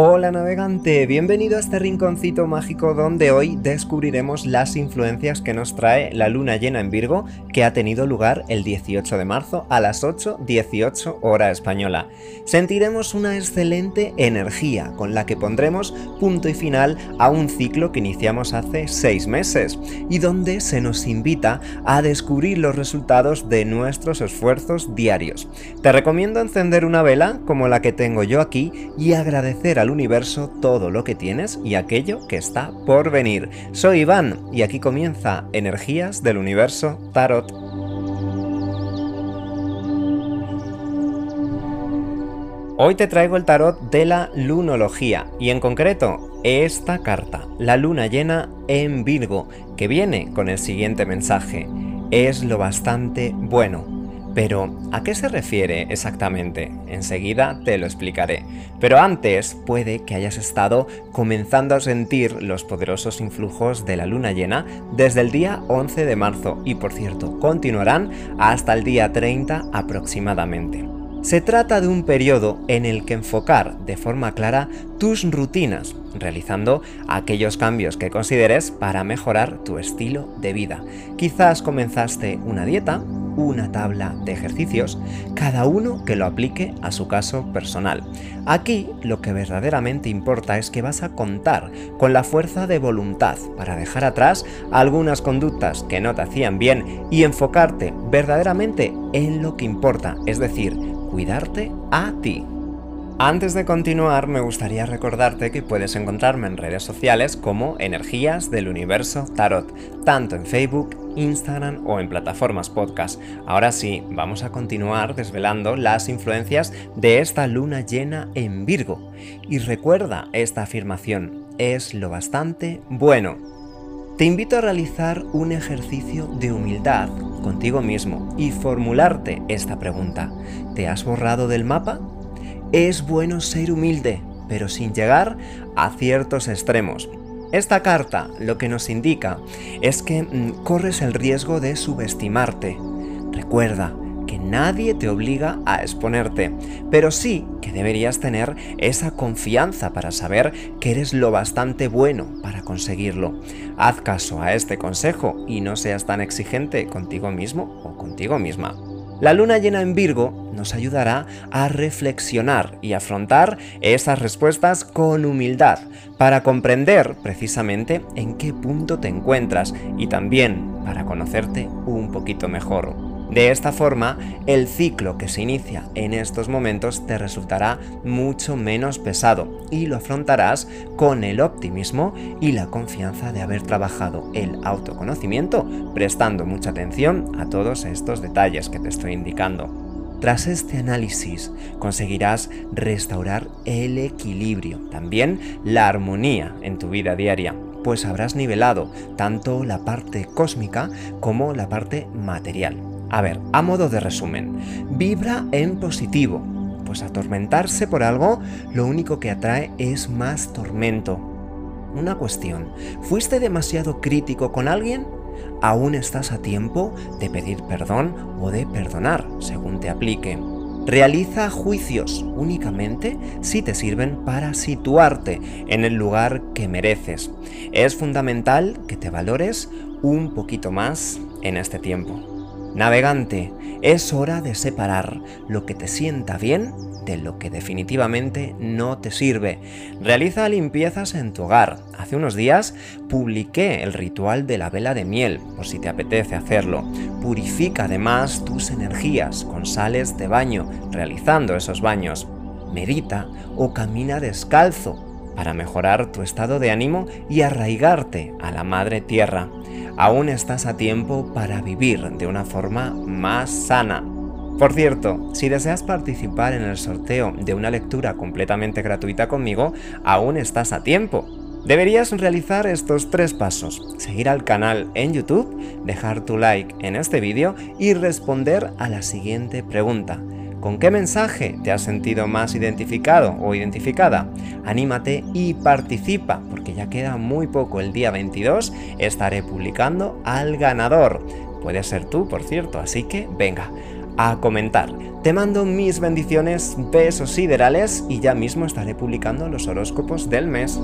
Hola navegante, bienvenido a este rinconcito mágico donde hoy descubriremos las influencias que nos trae la luna llena en Virgo que ha tenido lugar el 18 de marzo a las 8.18 hora española. Sentiremos una excelente energía con la que pondremos punto y final a un ciclo que iniciamos hace 6 meses y donde se nos invita a descubrir los resultados de nuestros esfuerzos diarios. Te recomiendo encender una vela como la que tengo yo aquí y agradecer a universo todo lo que tienes y aquello que está por venir. Soy Iván y aquí comienza Energías del Universo Tarot. Hoy te traigo el tarot de la lunología y en concreto esta carta, la luna llena en Virgo, que viene con el siguiente mensaje. Es lo bastante bueno pero, ¿a qué se refiere exactamente? Enseguida te lo explicaré. Pero antes, puede que hayas estado comenzando a sentir los poderosos influjos de la luna llena desde el día 11 de marzo y, por cierto, continuarán hasta el día 30 aproximadamente. Se trata de un periodo en el que enfocar de forma clara tus rutinas, realizando aquellos cambios que consideres para mejorar tu estilo de vida. Quizás comenzaste una dieta, una tabla de ejercicios, cada uno que lo aplique a su caso personal. Aquí lo que verdaderamente importa es que vas a contar con la fuerza de voluntad para dejar atrás algunas conductas que no te hacían bien y enfocarte verdaderamente en lo que importa, es decir, cuidarte a ti. Antes de continuar, me gustaría recordarte que puedes encontrarme en redes sociales como Energías del Universo Tarot, tanto en Facebook, Instagram o en plataformas podcast. Ahora sí, vamos a continuar desvelando las influencias de esta luna llena en Virgo. Y recuerda esta afirmación, es lo bastante bueno. Te invito a realizar un ejercicio de humildad contigo mismo y formularte esta pregunta. ¿Te has borrado del mapa? Es bueno ser humilde, pero sin llegar a ciertos extremos. Esta carta lo que nos indica es que mm, corres el riesgo de subestimarte. Recuerda que nadie te obliga a exponerte, pero sí que deberías tener esa confianza para saber que eres lo bastante bueno para conseguirlo. Haz caso a este consejo y no seas tan exigente contigo mismo o contigo misma. La luna llena en Virgo nos ayudará a reflexionar y afrontar esas respuestas con humildad para comprender precisamente en qué punto te encuentras y también para conocerte un poquito mejor. De esta forma, el ciclo que se inicia en estos momentos te resultará mucho menos pesado y lo afrontarás con el optimismo y la confianza de haber trabajado el autoconocimiento, prestando mucha atención a todos estos detalles que te estoy indicando. Tras este análisis conseguirás restaurar el equilibrio, también la armonía en tu vida diaria, pues habrás nivelado tanto la parte cósmica como la parte material. A ver, a modo de resumen, vibra en positivo, pues atormentarse por algo lo único que atrae es más tormento. Una cuestión, ¿fuiste demasiado crítico con alguien? Aún estás a tiempo de pedir perdón o de perdonar, según te aplique. Realiza juicios únicamente si te sirven para situarte en el lugar que mereces. Es fundamental que te valores un poquito más en este tiempo. Navegante, es hora de separar lo que te sienta bien de lo que definitivamente no te sirve. Realiza limpiezas en tu hogar. Hace unos días publiqué el ritual de la vela de miel, por si te apetece hacerlo. Purifica además tus energías con sales de baño, realizando esos baños. Medita o camina descalzo para mejorar tu estado de ánimo y arraigarte a la madre tierra aún estás a tiempo para vivir de una forma más sana. Por cierto, si deseas participar en el sorteo de una lectura completamente gratuita conmigo, aún estás a tiempo. Deberías realizar estos tres pasos. Seguir al canal en YouTube, dejar tu like en este vídeo y responder a la siguiente pregunta. ¿Con qué mensaje te has sentido más identificado o identificada? Anímate y participa, porque ya queda muy poco. El día 22 estaré publicando al ganador. Puede ser tú, por cierto, así que venga. a comentar. Te mando mis bendiciones, besos siderales y ya mismo estaré publicando los horóscopos del mes.